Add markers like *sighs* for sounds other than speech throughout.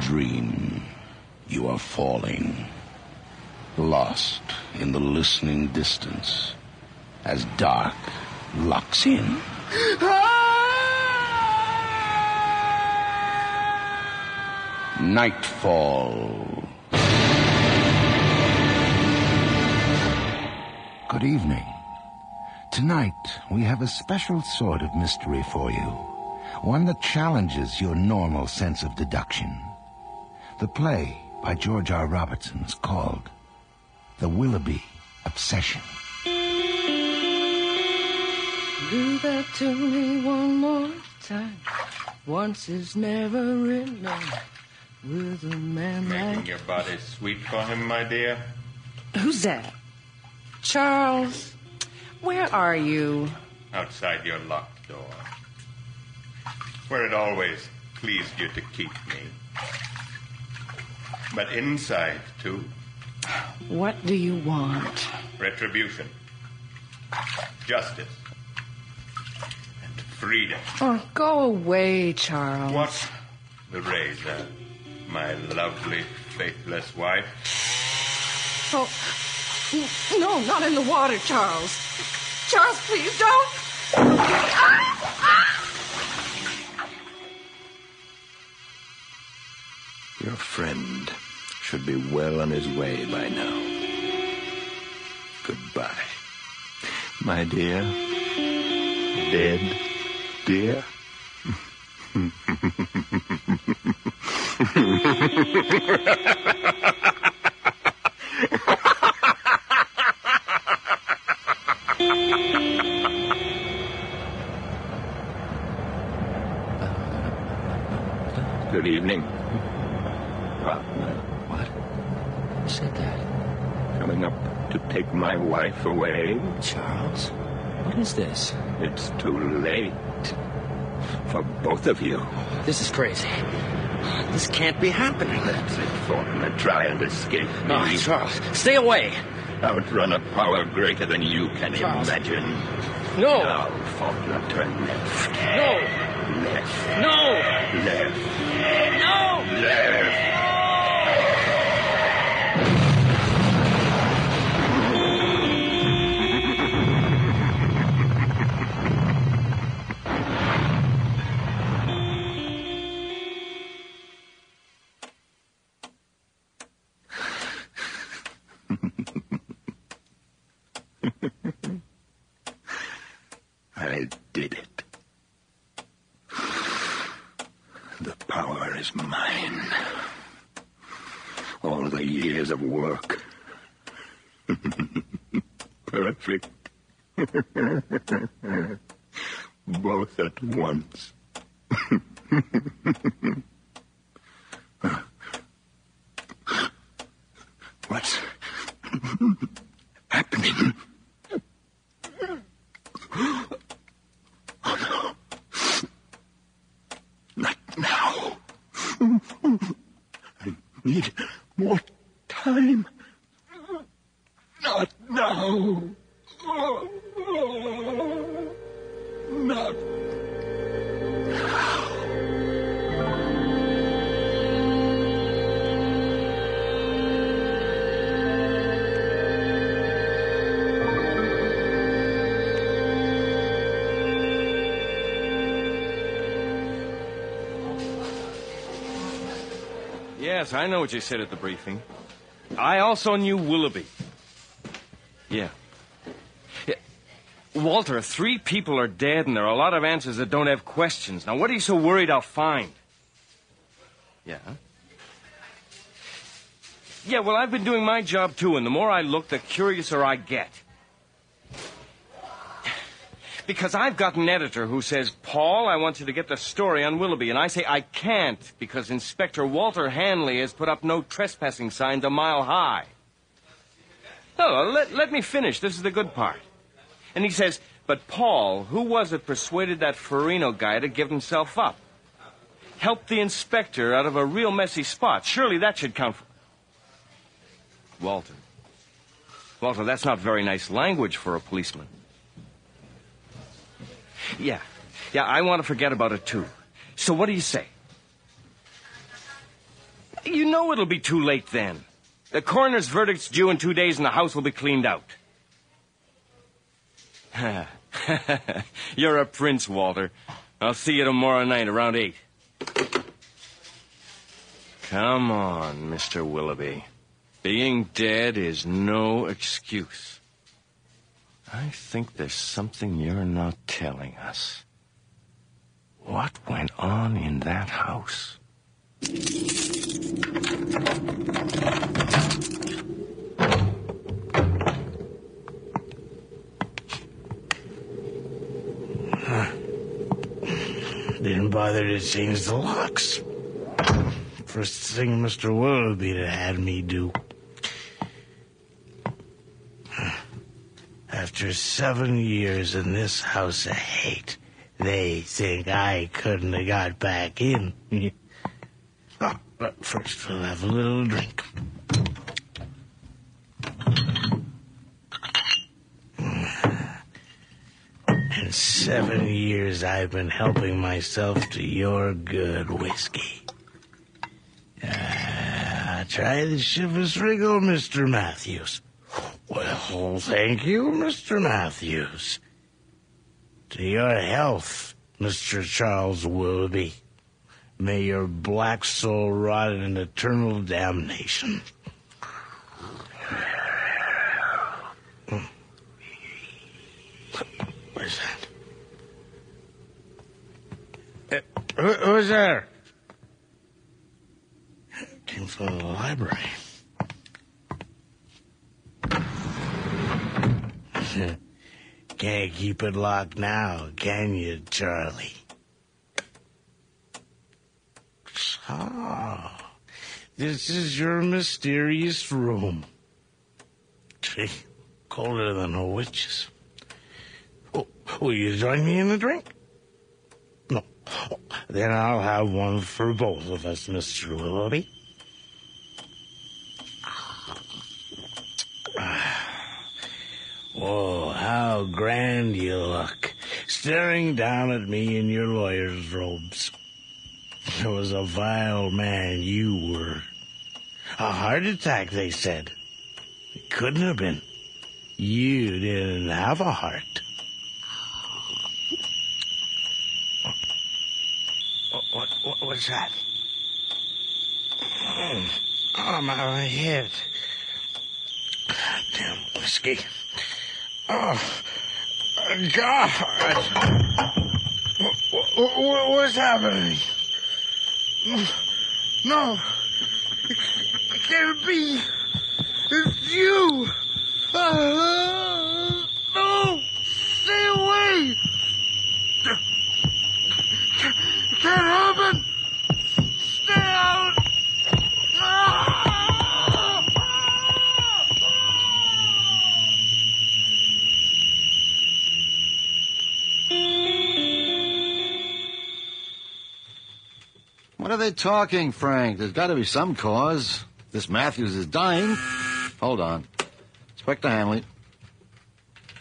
Dream, you are falling, lost in the listening distance as dark locks in. Nightfall. Good evening. Tonight, we have a special sort of mystery for you. One that challenges your normal sense of deduction. The play by George R. Robertson is called The Willoughby Obsession. Do that to me one more time. Once is never enough with a man Making like. your body sweet for him, my dear? Who's that? Charles, where are you? Outside your locked door. Where it always pleased you to keep me. But inside, too, What do you want? retribution, justice, and freedom. Oh, go away, Charles. What? The razor, my lovely, faithless wife. Oh, no, not in the water, Charles. Charles, please don't. Ah, ah! Your friend should be well on his way by now. Goodbye. My dear. Dead. Dear. *laughs* my wife away. Charles? What is this? It's too late. For both of you. This is crazy. This can't be happening. That's it, Faulkner. Try and escape me. No, Charles, stay away. Outrun a power greater than you can Charles. imagine. No. Now, Faulkner, turn left. No. Left. No. Left. No. Left. *laughs* I did it. The power is mine. All the years of work. *laughs* Perfect. *laughs* Both at once. Yes, I know what you said at the briefing. I also knew Willoughby. Yeah. Walter, three people are dead, and there are a lot of answers that don't have questions. Now, what are you so worried I'll find? Yeah? Yeah, well, I've been doing my job, too, and the more I look, the curiouser I get. Because I've got an editor who says, Paul, I want you to get the story on Willoughby. And I say, I can't, because Inspector Walter Hanley has put up no trespassing signs a mile high. No, let, let me finish. This is the good part. And he says, but Paul, who was it persuaded that Farino guy to give himself up? Helped the inspector out of a real messy spot. Surely that should count for... Walter. Walter, that's not very nice language for a policeman. Yeah. Yeah, I want to forget about it too. So what do you say? You know it'll be too late then. The coroner's verdict's due in two days and the house will be cleaned out. *laughs* You're a prince, Walter. I'll see you tomorrow night around eight. Come on, Mr. Willoughby. Being dead is no excuse. I think there's something you're not telling us. What went on in that house? Didn't bother to change the locks. First thing Mr. Willoughby had me do. After seven years in this house of hate, they think I couldn't have got back in. *laughs* oh, but first we'll have a little drink. In seven years, I've been helping myself to your good whiskey. Uh, try the Chivas Regal, Mr. Matthews. Well, thank you, Mr. Matthews. To your health, Mr. Charles Willoughby. May your black soul rot in eternal damnation. Where's that? Uh, who, who's there? Came from the library. Can't keep it locked now, can you, Charlie? Ah, this is your mysterious room. Gee, colder than a witch's. Oh, will you join me in a drink? No. Then I'll have one for both of us, Mr. Willoughby. Whoa, how grand you look, staring down at me in your lawyer's robes. It was a vile man you were. A heart attack, they said. It couldn't have been. You didn't have a heart. What, what, what what's that? Oh, my head. Damn whiskey. Oh, God. What, what, what's happening? No. It can't be. It's you. Uh-huh. They talking, Frank? There's got to be some cause. This Matthews is dying. Hold on. Inspector Hanley.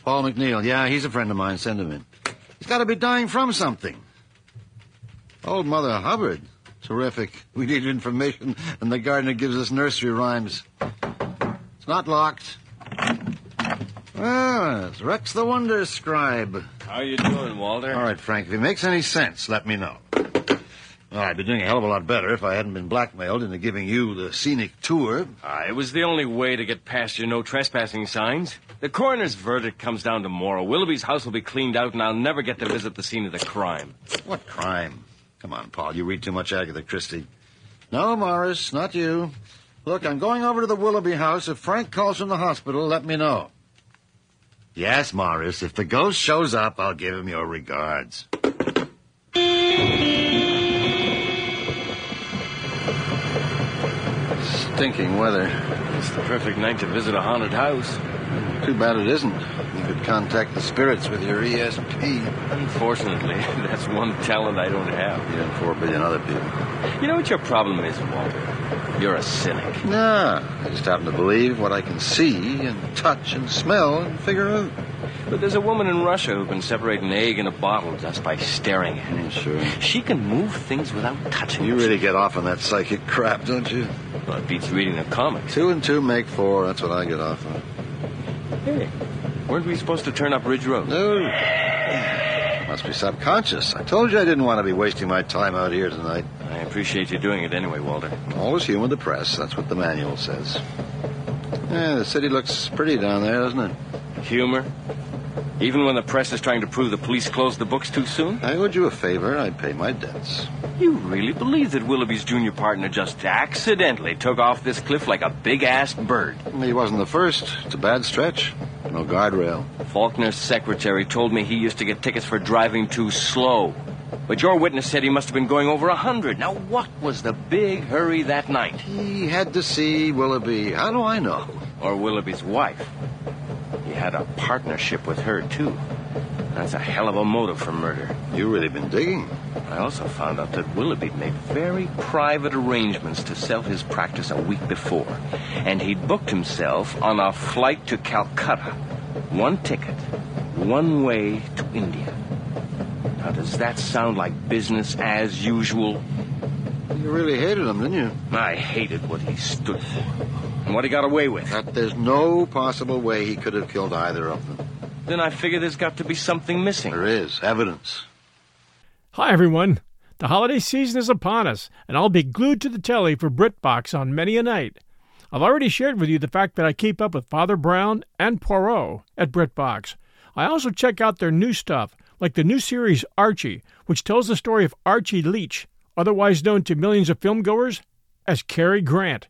Paul McNeil. Yeah, he's a friend of mine. Send him in. He's got to be dying from something. Old Mother Hubbard. Terrific. *laughs* We need information, and the gardener gives us nursery rhymes. It's not locked. Ah, it's Rex the Wonder Scribe. How you doing, Walter? All right, Frank. If it makes any sense, let me know. Well, I'd be doing a hell of a lot better if I hadn't been blackmailed into giving you the scenic tour. Ah, it was the only way to get past your no trespassing signs. The coroner's verdict comes down tomorrow. Willoughby's house will be cleaned out, and I'll never get to visit the scene of the crime. What crime? Come on, Paul. You read too much Agatha Christie. No, Morris, not you. Look, I'm going over to the Willoughby house. If Frank calls from the hospital, let me know. Yes, Morris. If the ghost shows up, I'll give him your regards. Stinking weather. It's the perfect night to visit a haunted house. Too bad it isn't. You could contact the spirits with your ESP. Unfortunately, *laughs* that's one talent I don't have. You and four billion other people. You know what your problem is, Walter? You're a cynic. Nah, I just happen to believe what I can see and touch and smell and figure out. But there's a woman in Russia who can separate an egg in a bottle just by staring at it. Sure. She can move things without touching You really get off on that psychic crap, don't you? Well, it beats reading the comics. Two and two make four. That's what I get off on. Hey, weren't we supposed to turn up Ridge Road? No. Must be subconscious. I told you I didn't want to be wasting my time out here tonight. I appreciate you doing it anyway, Walter. Always human to press. That's what the manual says. Yeah, the city looks pretty down there, doesn't it? Humor? Even when the press is trying to prove the police closed the books too soon? I owed you a favor. I'd pay my debts. You really believe that Willoughby's junior partner just accidentally took off this cliff like a big ass bird? He wasn't the first. It's a bad stretch. No guardrail. Faulkner's secretary told me he used to get tickets for driving too slow. But your witness said he must have been going over a hundred. Now, what was the big hurry that night? He had to see Willoughby. How do I know? Or Willoughby's wife. Had a partnership with her, too. That's a hell of a motive for murder. You really been digging. I also found out that Willoughby made very private arrangements to sell his practice a week before. And he'd booked himself on a flight to Calcutta. One ticket, one way to India. Now, does that sound like business as usual? You really hated him, didn't you? I hated what he stood for. And what he got away with. That there's no possible way he could have killed either of them. Then I figure there's got to be something missing. There is evidence. Hi, everyone. The holiday season is upon us, and I'll be glued to the telly for BritBox on many a night. I've already shared with you the fact that I keep up with Father Brown and Poirot at BritBox. I also check out their new stuff, like the new series Archie, which tells the story of Archie Leach, otherwise known to millions of filmgoers as Cary Grant.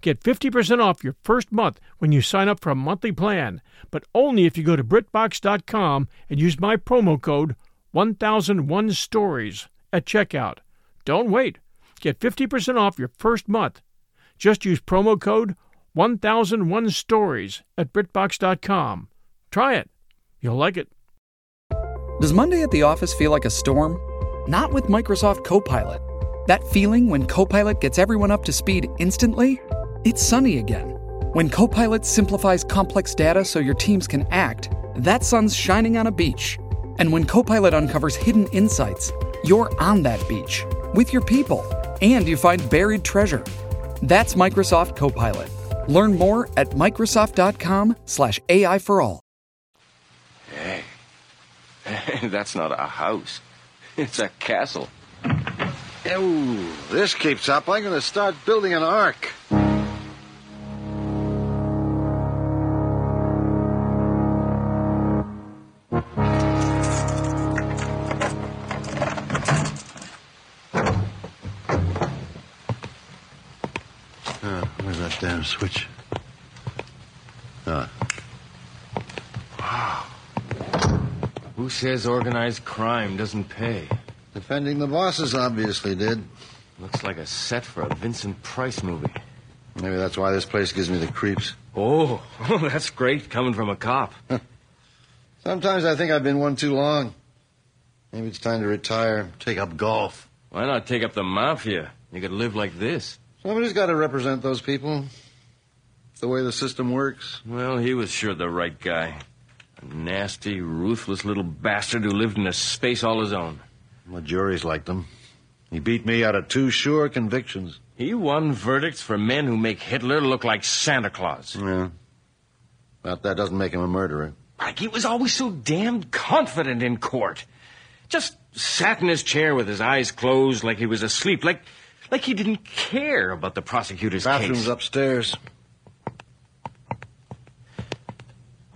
Get 50% off your first month when you sign up for a monthly plan, but only if you go to BritBox.com and use my promo code 1001 Stories at checkout. Don't wait. Get 50% off your first month. Just use promo code 1001 Stories at BritBox.com. Try it. You'll like it. Does Monday at the office feel like a storm? Not with Microsoft Copilot. That feeling when Copilot gets everyone up to speed instantly? It's sunny again. When Copilot simplifies complex data so your teams can act, that sun's shining on a beach. And when Copilot uncovers hidden insights, you're on that beach with your people and you find buried treasure. That's Microsoft Copilot. Learn more at Microsoft.com/slash AI for all. Hey, that's not a house. It's a castle. Oh, this keeps up. I'm going to start building an ark. Uh, where's that damn switch? Ah, Wow. Who says organized crime doesn't pay? defending the bosses obviously did. Looks like a set for a Vincent Price movie. Maybe that's why this place gives me the creeps. Oh, *laughs* that's great coming from a cop. *laughs* Sometimes I think I've been one too long. Maybe it's time to retire, take up golf. Why not take up the mafia? You could live like this. Somebody's got to represent those people. The way the system works? Well, he was sure the right guy. A nasty, ruthless little bastard who lived in a space all his own. The juries liked him. He beat me out of two sure convictions. He won verdicts for men who make Hitler look like Santa Claus. Yeah. But that doesn't make him a murderer. Like he was always so damned confident in court. Just sat in his chair with his eyes closed like he was asleep, like like he didn't care about the prosecutor's Bathroom's case. upstairs.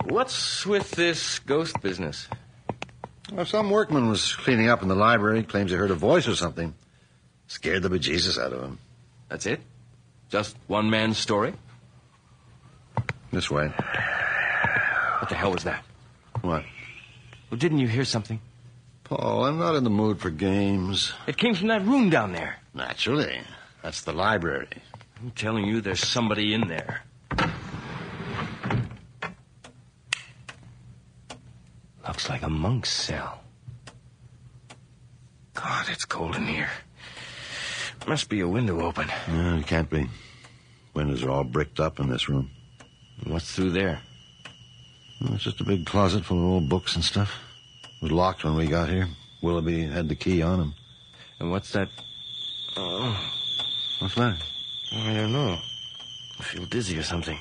What's with this ghost business? Well, some workman was cleaning up in the library, claims he heard a voice or something. Scared the bejesus out of him. That's it? Just one man's story? This way. What the hell was that? What? Well, didn't you hear something? Paul, I'm not in the mood for games. It came from that room down there. Naturally. That's the library. I'm telling you, there's somebody in there. Looks like a monk's cell. God, it's cold in here. Must be a window open. No, it can't be. Windows are all bricked up in this room. What's through there? Well, it's just a big closet full of old books and stuff. It was locked when we got here. Willoughby had the key on him. And what's that? Oh, What's that? I don't know. I feel dizzy or something.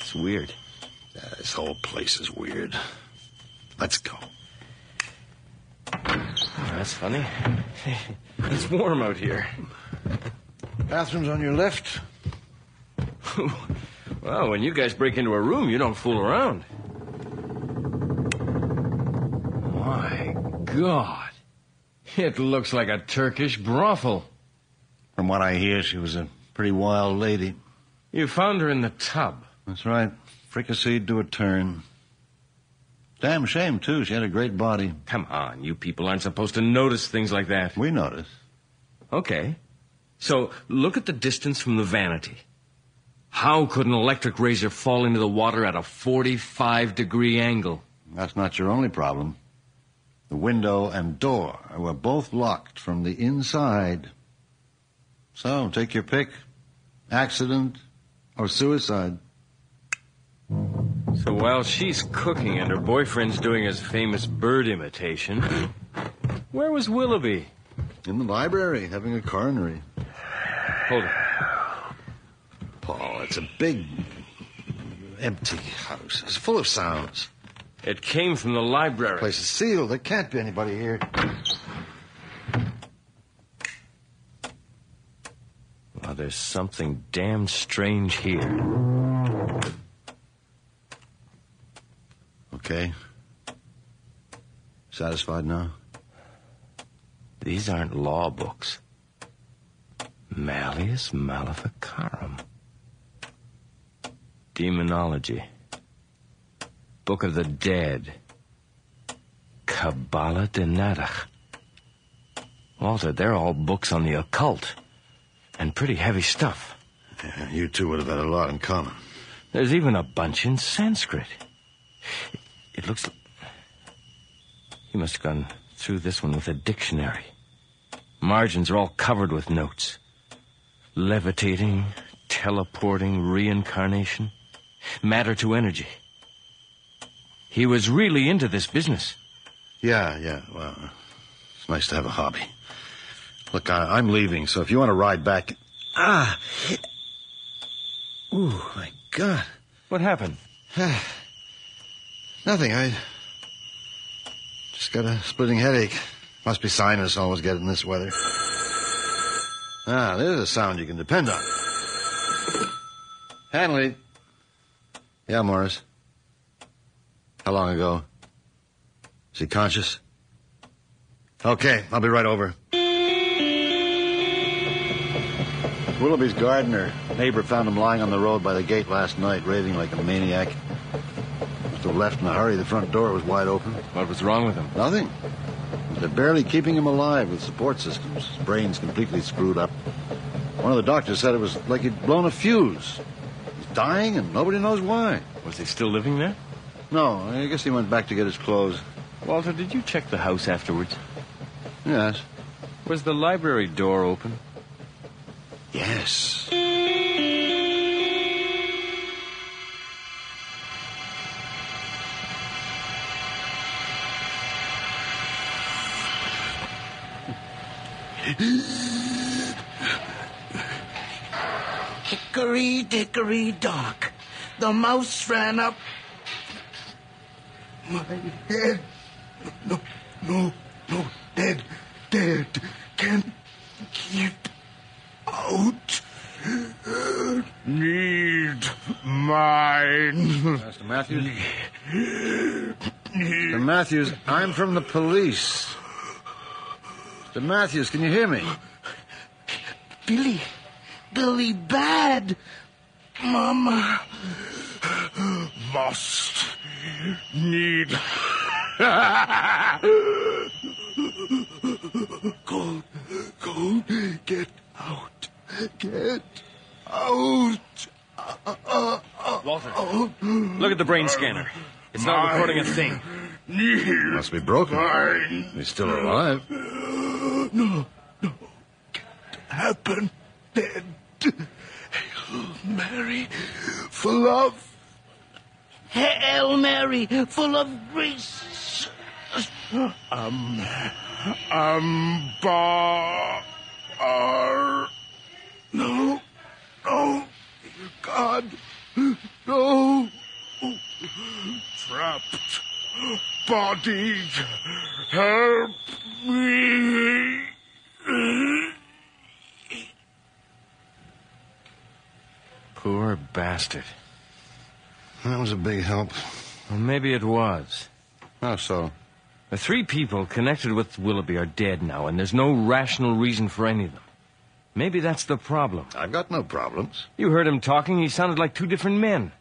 It's weird. Yeah, this whole place is weird. Let's go. Oh, that's funny. *laughs* It's warm out here. Bathroom's on your left. *laughs* Well, when you guys break into a room, you don't fool around. My God. It looks like a Turkish brothel. From what I hear, she was a pretty wild lady. You found her in the tub. That's right. Fricasseed to a turn. Damn shame, too. She had a great body. Come on, you people aren't supposed to notice things like that. We notice. Okay. So look at the distance from the vanity. How could an electric razor fall into the water at a 45 degree angle? That's not your only problem. The window and door were both locked from the inside. So, take your pick. Accident or suicide. So while she's cooking and her boyfriend's doing his famous bird imitation, where was Willoughby? In the library, having a coronary. Hold it. Paul, it's a big, empty house. It's full of sounds. It came from the library. The place is sealed. There can't be anybody here. Well, there's something damn strange here. Okay. Satisfied now? These aren't law books. Malleus Maleficarum. Demonology. Book of the Dead. Kabbalah de Nadach. Walter, they're all books on the occult. And pretty heavy stuff. Yeah, you two would have had a lot in common. There's even a bunch in Sanskrit. It, it looks. He must have gone through this one with a dictionary. Margins are all covered with notes. Levitating, teleporting, reincarnation, matter to energy. He was really into this business. Yeah, yeah. Well, it's nice to have a hobby. Look, I, I'm leaving, so if you want to ride back. Ah! Ooh, my God. What happened? *sighs* Nothing. I just got a splitting headache. Must be sinus always get in this weather. Ah, there's a sound you can depend on. Hanley. Yeah, Morris. How long ago? Is he conscious? Okay, I'll be right over. Willoughby's gardener. Neighbor found him lying on the road by the gate last night, raving like a maniac. Must have left in a hurry. The front door was wide open. What was wrong with him? Nothing. They're barely keeping him alive with support systems. His brain's completely screwed up. One of the doctors said it was like he'd blown a fuse. He's dying and nobody knows why. Was he still living there? No, I guess he went back to get his clothes. Walter, did you check the house afterwards? Yes. Was the library door open? Yes. Hickory dickory dock. The mouse ran up my head. No, no, no, dead, dead. Can't get out. Need mine. Master Matthews? Mr. Matthews, I'm from the police. Mr. Matthews, can you hear me? Billy, Billy Bad. Mama must need. go, go, get out, get out. Walter, look at the brain scanner. It's not recording a thing. Must be broken. He's still alive. No, no, can't happen. Dead. Hail Mary, full of. Hail Mary, full of grace. Um, um, bar, ar, no, no, God, no, trapped body, help me. Poor bastard. That was a big help. Well, maybe it was. How so? The three people connected with Willoughby are dead now, and there's no rational reason for any of them. Maybe that's the problem. I've got no problems. You heard him talking. He sounded like two different men.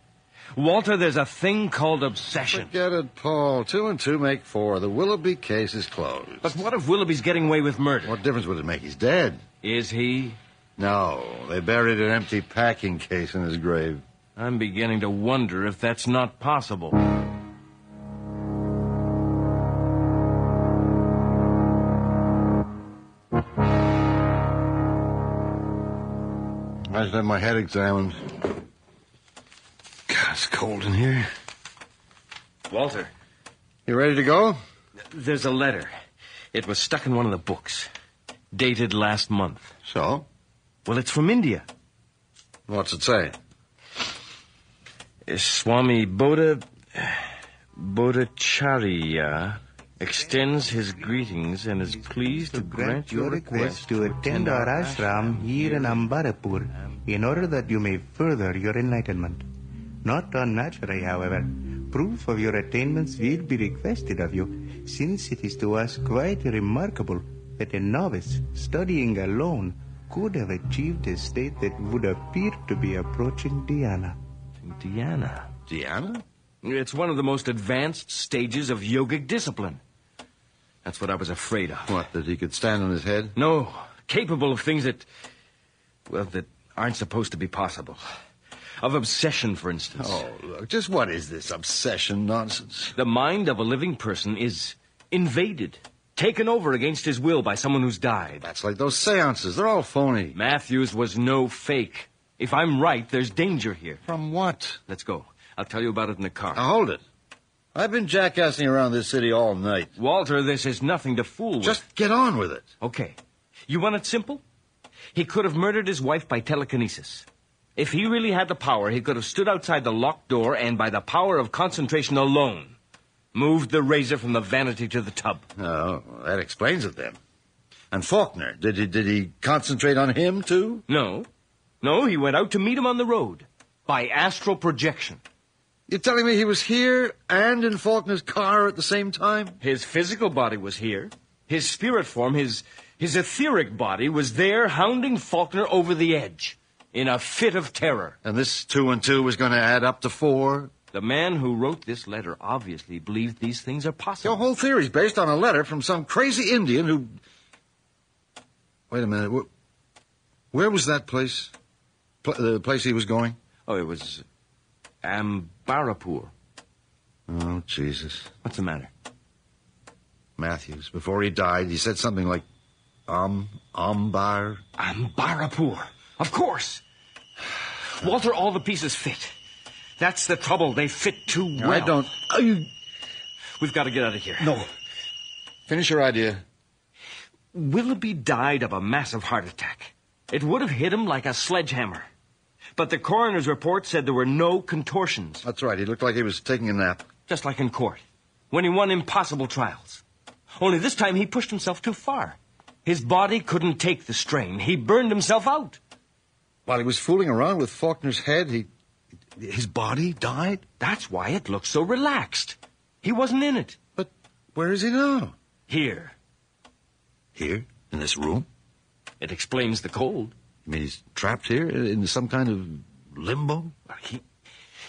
Walter, there's a thing called obsession. Forget it, Paul. Two and two make four. The Willoughby case is closed. But what if Willoughby's getting away with murder? What difference would it make? He's dead. Is he? No, they buried an empty packing case in his grave. I'm beginning to wonder if that's not possible. I should have my head examined. God, it's cold in here. Walter, You ready to go? there's a letter. It was stuck in one of the books. Dated last month. So? Well, it's from India. What's it say? Swami Bodha Bodhacharya extends his greetings and is pleased to grant your request to attend our ashram here in Ambarapur in order that you may further your enlightenment. Not unnaturally, however, proof of your attainments will be requested of you, since it is to us quite remarkable that a novice studying alone could have achieved a state that would appear to be approaching dhyana. Dhyana. Diana? It's one of the most advanced stages of yogic discipline. That's what I was afraid of. What, that he could stand on his head? No, capable of things that, well, that aren't supposed to be possible. Of obsession, for instance. Oh, look, just what is this obsession nonsense? The mind of a living person is invaded, taken over against his will by someone who's died. That's like those seances. They're all phony. Matthews was no fake. If I'm right, there's danger here. From what? Let's go. I'll tell you about it in the car. Now, hold it. I've been jackassing around this city all night. Walter, this is nothing to fool with. Just get on with it. Okay. You want it simple? He could have murdered his wife by telekinesis. If he really had the power, he could have stood outside the locked door and, by the power of concentration alone, moved the razor from the vanity to the tub. Oh, that explains it then. And Faulkner, did he, did he concentrate on him, too? No. No, he went out to meet him on the road. By astral projection. You're telling me he was here and in Faulkner's car at the same time? His physical body was here. His spirit form, his, his etheric body, was there hounding Faulkner over the edge. In a fit of terror. And this two and two was going to add up to four? The man who wrote this letter obviously believed these things are possible. Your whole theory's based on a letter from some crazy Indian who. Wait a minute. Where, where was that place? Pl- the place he was going? Oh, it was Ambarapur. Oh, Jesus. What's the matter? Matthews, before he died, he said something like, um, Ambar. Ambarapur. Of course. Walter, all the pieces fit. That's the trouble. They fit too well. I don't. You. We've got to get out of here. No. Finish your idea. Willoughby died of a massive heart attack. It would have hit him like a sledgehammer. But the coroner's report said there were no contortions. That's right. He looked like he was taking a nap. Just like in court, when he won impossible trials. Only this time he pushed himself too far. His body couldn't take the strain. He burned himself out. While he was fooling around with Faulkner's head, he. His body died? That's why it looks so relaxed. He wasn't in it. But where is he now? Here. Here? In this room? It explains the cold. You mean he's trapped here in some kind of limbo? He,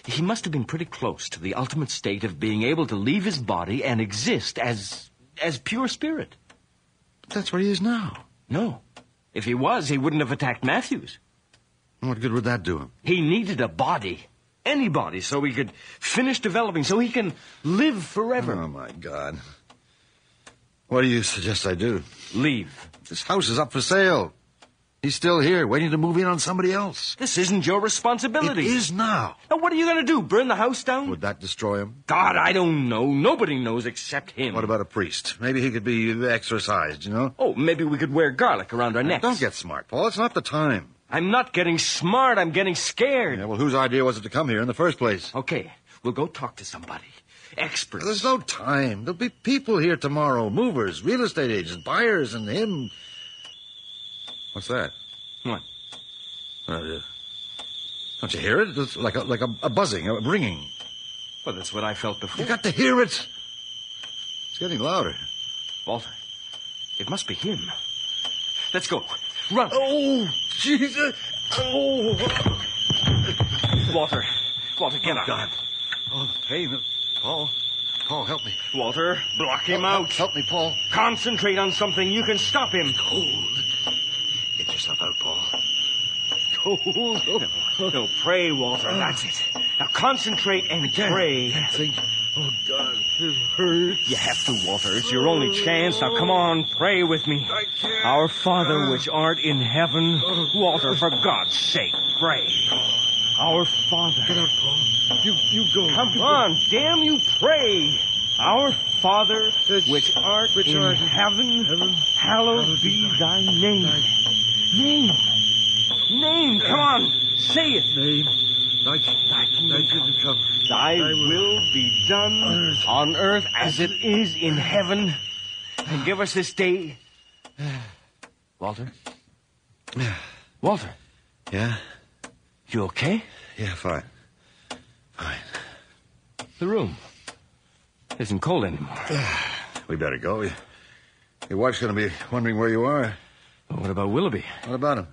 he must have been pretty close to the ultimate state of being able to leave his body and exist as as pure spirit. That's where he is now. No. If he was, he wouldn't have attacked Matthews. What good would that do him? He needed a body. Any body, so he could finish developing, so he can live forever. Oh, my God. What do you suggest I do? Leave. This house is up for sale. He's still here, waiting to move in on somebody else. This isn't your responsibility. It is now. Now, what are you going to do? Burn the house down? Would that destroy him? God, I don't know. Nobody knows except him. What about a priest? Maybe he could be exorcised, you know? Oh, maybe we could wear garlic around our necks. Don't get smart, Paul. It's not the time. I'm not getting smart. I'm getting scared. Yeah, well, whose idea was it to come here in the first place? Okay, we'll go talk to somebody. Experts. There's no time. There'll be people here tomorrow. Movers, real estate agents, buyers, and him. What's that? What? Uh, don't you hear it? It's like a, like a, a buzzing, a ringing. Well, that's what I felt before. You got to hear it. It's getting louder. Walter, it must be him. Let's go. Run. Oh, Jesus. Oh. Walter. Walter, get oh, up. God. Oh, the pain. Paul. Paul, help me. Walter, block him out. Help, help me, Paul. Concentrate on something. You can stop him. Cold. Yourself out, Paul. Cold. No, no, pray, Walter. Oh. That's it. Now concentrate and pray. Can't think. Oh, God, it hurts. You have to, Walter. It's your only chance. Now come on, pray with me. I can't. Our Father which art in heaven. Oh. Walter, for God's sake, pray. Our Father. Get out, Paul. You, you go. Come you on, damn you, pray. Our Father, which art which in art in heaven, heaven, hallowed be thy name. Name. Name, come on, say it. Name. Thy, Thy thy kingdom come. Thy Thy will will be done earth. on earth as it is in heaven. And give us this day. *sighs* Walter? *sighs* Walter, Yeah? you okay? Yeah, fine. Fine. The room isn't cold anymore. *sighs* We better go. Your wife's going to be wondering where you are. But what about Willoughby? What about him?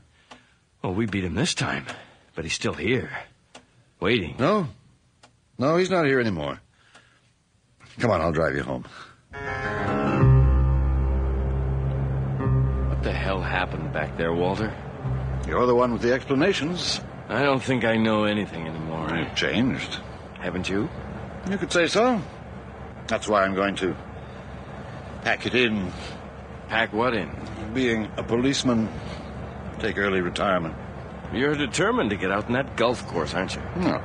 Well, we beat him this time, but he's still here, waiting. No. No, he's not here anymore. Come on, I'll drive you home. What the hell happened back there, Walter? You're the one with the explanations. I don't think I know anything anymore. You've changed. Haven't you? You could say so. That's why I'm going to pack it in. Pack what in? Being a policeman, take early retirement. You're determined to get out in that golf course, aren't you? No.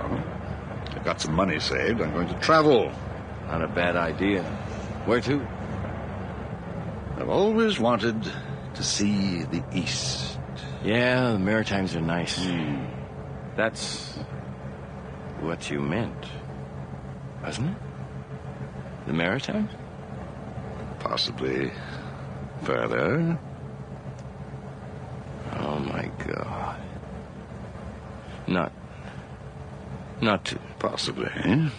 I've got some money saved. I'm going to travel. Not a bad idea. Where to? I've always wanted to see the East. Yeah, the Maritimes are nice. Hmm. That's what you meant, wasn't it? The Maritimes? Possibly further. Oh my God. Not. Not. Possibly. *laughs*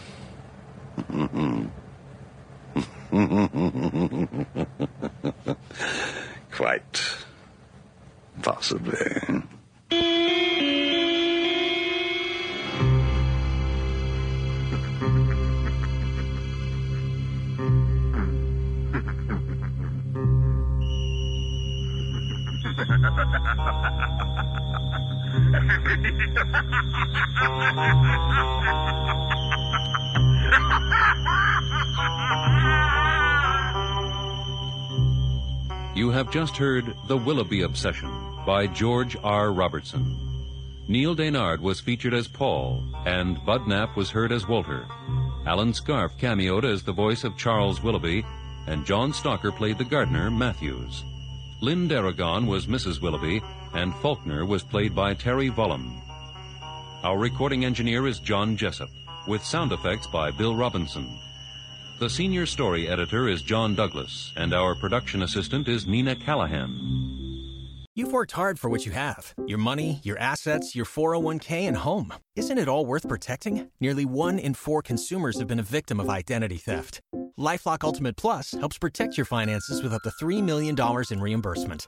Quite. Possibly. Have just heard The Willoughby Obsession by George R. Robertson. Neil Dainard was featured as Paul, and Bud Knapp was heard as Walter. Alan Scarfe cameoed as the voice of Charles Willoughby, and John Stalker played the gardener, Matthews. Lynne Deragon was Mrs. Willoughby, and Faulkner was played by Terry Vollum. Our recording engineer is John Jessup, with sound effects by Bill Robinson. The senior story editor is John Douglas, and our production assistant is Nina Callahan. You've worked hard for what you have your money, your assets, your 401k, and home. Isn't it all worth protecting? Nearly one in four consumers have been a victim of identity theft. Lifelock Ultimate Plus helps protect your finances with up to $3 million in reimbursement.